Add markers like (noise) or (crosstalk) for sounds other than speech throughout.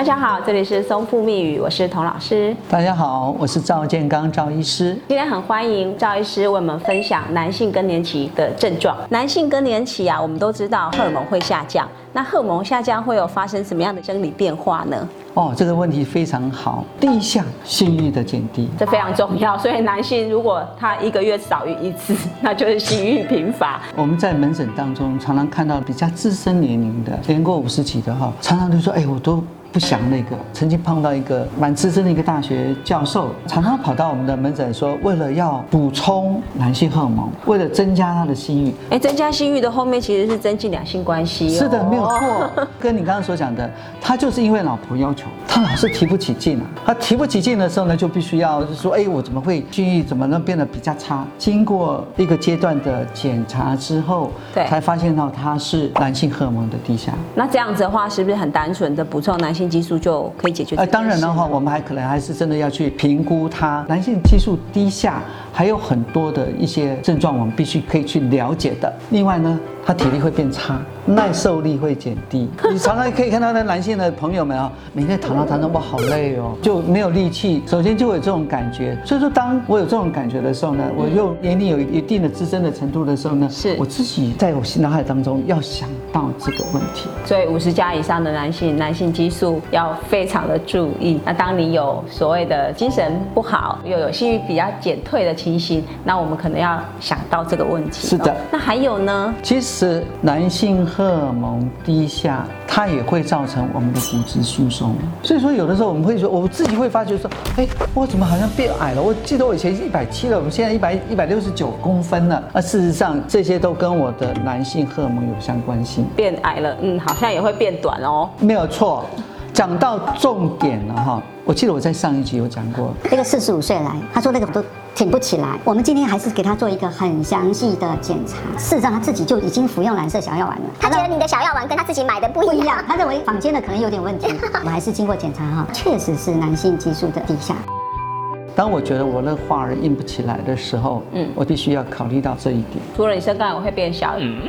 大家好，这里是松富密语，我是童老师。大家好，我是赵建刚赵医师。今天很欢迎赵医师为我们分享男性更年期的症状。男性更年期啊，我们都知道荷尔蒙会下降，那荷尔蒙下降会有发生什么样的生理变化呢？哦，这个问题非常好。第一项，性欲的减低，这非常重要。所以男性如果他一个月少于一次，(laughs) 那就是性欲贫乏。我们在门诊当中常常看到比较资深年龄的，年过五十几的哈，常常就说：“哎，我都。”不想那个，曾经碰到一个蛮资深的一个大学教授，常常跑到我们的门诊说，为了要补充男性荷尔蒙，为了增加他的性欲，哎，增加性欲的后面其实是增进两性关系。是的，没有错。跟你刚刚所讲的，他就是因为老婆要求，他老是提不起劲啊。他提不起劲的时候呢，就必须要说，哎，我怎么会性欲怎么能变得比较差？经过一个阶段的检查之后，对，才发现到他是男性荷尔蒙的低下。那这样子的话，是不是很单纯的补充男性？性激素就可以解决。呃，当然的话，我们还可能还是真的要去评估他男性激素低下，还有很多的一些症状，我们必须可以去了解的。另外呢。他体力会变差，(laughs) 耐受力会减低。你常常可以看到那男性的朋友们啊，每天躺到躺着，我，好累哦，就没有力气。首先就有这种感觉。所以说，当我有这种感觉的时候呢，我又年龄有一定的资深的程度的时候呢，是我自己在我脑海当中要想到这个问题。所以五十加以上的男性，男性激素要非常的注意。那当你有所谓的精神不好，又有性欲比较减退的情形，那我们可能要想到这个问题。是的。那还有呢？其实。男性荷尔蒙低下，它也会造成我们的骨质疏松。所以说，有的时候我们会说，我自己会发觉说，哎，我怎么好像变矮了？我记得我以前一百七了，我们现在一百一百六十九公分了。那事实上，这些都跟我的男性荷尔蒙有相关性。变矮了，嗯，好像也会变短哦。没有错，讲到重点了哈。我记得我在上一集有讲过，那个四十五岁来，他说那个都挺不起来。我们今天还是给他做一个很详细的检查。事实上他自己就已经服用蓝色小药丸了。他觉得你的小药丸跟他自己买的不一样，他认为坊间的可能有点问题。(laughs) 我们还是经过检查哈，确实是男性激素的低下。当我觉得我那话儿硬不起来的时候，嗯，我必须要考虑到这一点。除了你身高会变小，嗯。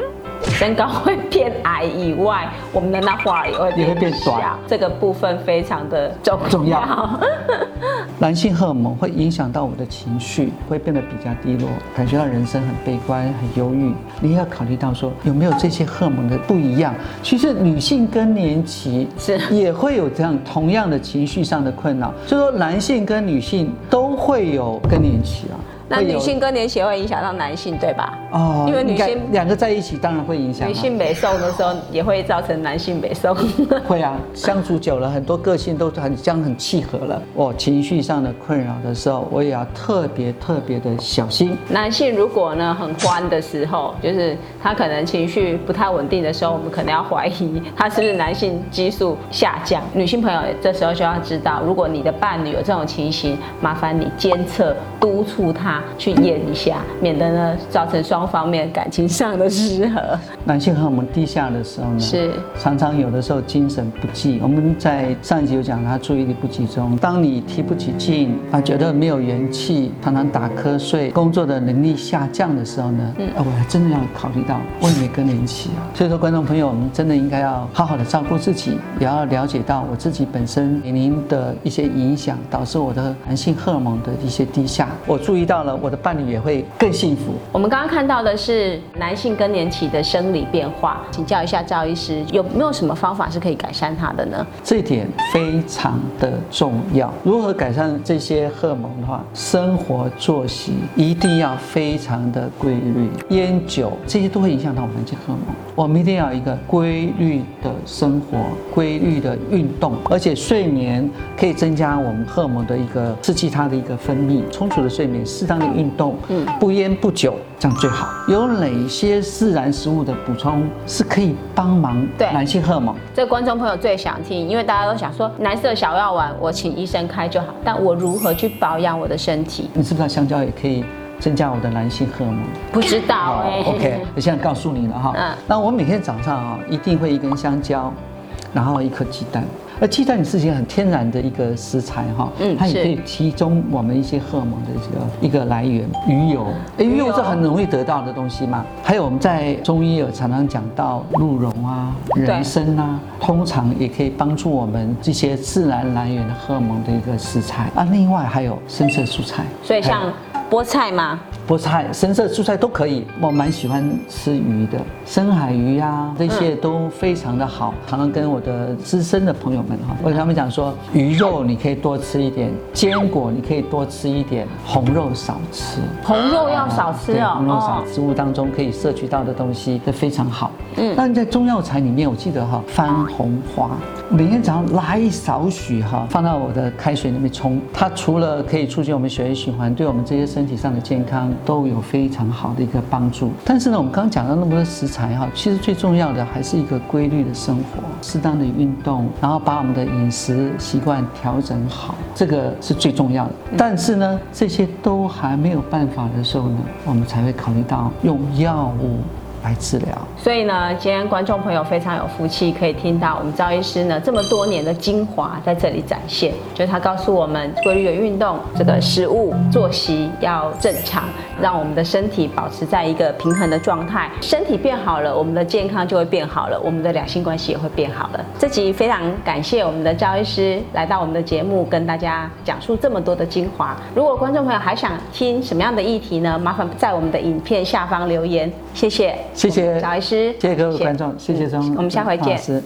身高会变矮以外，我们的那花也会也会变短，这个部分非常的重重要。(laughs) 男性荷尔蒙会影响到我的情绪，会变得比较低落，感觉到人生很悲观、很忧郁。你要考虑到说有没有这些荷尔蒙的不一样。其实女性更年期是也会有这样同样的情绪上的困扰，所以说男性跟女性都会有更年期啊。那女性更年期会影响到男性，对吧？哦，因为女性两个在一起，当然会影响。女性美瘦的时候，也会造成男性美瘦。(laughs) (laughs) 会啊，相处久了，很多个性都很将很契合了。我情绪上的困扰的时候，我也要特别特别的小心。男性如果呢很欢的时候，就是他可能情绪不太稳定的时候，我们可能要怀疑他是不是男性激素下降。女性朋友这时候就要知道，如果你的伴侣有这种情形，麻烦你监测督促他。去验一下，免得呢造成双方面感情上的失和。男性荷尔蒙低下的时候呢，是常常有的时候精神不济。我们在上一集有讲，他注意力不集中。当你提不起劲啊，觉得没有元气，常常打瞌睡，工作的能力下降的时候呢，嗯，我还真的要考虑到问你更年期啊。所以说，观众朋友，我们真的应该要好好的照顾自己，也要了解到我自己本身年龄的一些影响，导致我的男性荷尔蒙的一些低下。我注意到了。我的伴侣也会更幸福。我们刚刚看到的是男性更年期的生理变化，请教一下赵医师，有没有什么方法是可以改善它的呢？这一点非常的重要。如何改善这些荷尔蒙的话，生活作息一定要非常的规律，烟酒这些都会影响到我们的荷尔蒙。我们一定要一个规律的生活，规律的运动，而且睡眠可以增加我们荷尔蒙的一个刺激它的一个分泌，充足的睡眠，适当你运动，嗯，不烟不酒，这样最好。有哪些自然食物的补充是可以帮忙男性荷尔蒙？这观众朋友最想听，因为大家都想说，蓝色小药丸我请医生开就好，但我如何去保养我的身体？你知不知道香蕉也可以？增加我的男性荷尔蒙，不知道哎。OK，我 (laughs) 现在告诉你了哈。嗯。那我每天早上啊，一定会一根香蕉，然后一颗鸡蛋。而鸡蛋是一个很天然的一个食材哈，嗯它也可以提供我们一些荷尔蒙的这个一个来源。鱼油，哎，鱼油是很容易得到的东西嘛。还有我们在中医有常常讲到鹿茸啊、人参啊，通常也可以帮助我们这些自然来源的荷尔蒙的一个食材啊。另外还有深色蔬菜，所以像菠菜吗？菠菜、深色蔬菜都可以。我蛮喜欢吃鱼的，深海鱼呀、这些都非常的好。常常跟我的资深的朋友们哈，我跟他们讲说，鱼肉你可以多吃一点，坚果你可以多吃一点，红肉少吃。红肉要少吃对哦。红肉少，食物当中可以摄取到的东西都非常好。嗯，那在中药材里面，我记得哈，番红花，每天早上拉一少许哈，放到我的开水里面冲，它除了可以促进我们血液循环，对我们这些身体上的健康都有非常好的一个帮助。但是呢，我们刚刚讲到那么多食材哈，其实最重要的还是一个规律的生活，适当的运动，然后把我们的饮食习惯调整好，这个是最重要的。但是呢，这些都还没有办法的时候呢，我们才会考虑到用药物来治疗。所以呢，今天观众朋友非常有福气，可以听到我们赵医师呢这么多年的精华在这里展现。就是他告诉我们，规律的运动，这个食物作息要正常，让我们的身体保持在一个平衡的状态。身体变好了，我们的健康就会变好了，我们的两性关系也会变好了。这集非常感谢我们的赵医师来到我们的节目，跟大家讲述这么多的精华。如果观众朋友还想听什么样的议题呢？麻烦在我们的影片下方留言，谢谢，谢谢贾医师，谢谢各位观众，谢谢钟，我们下回见老。师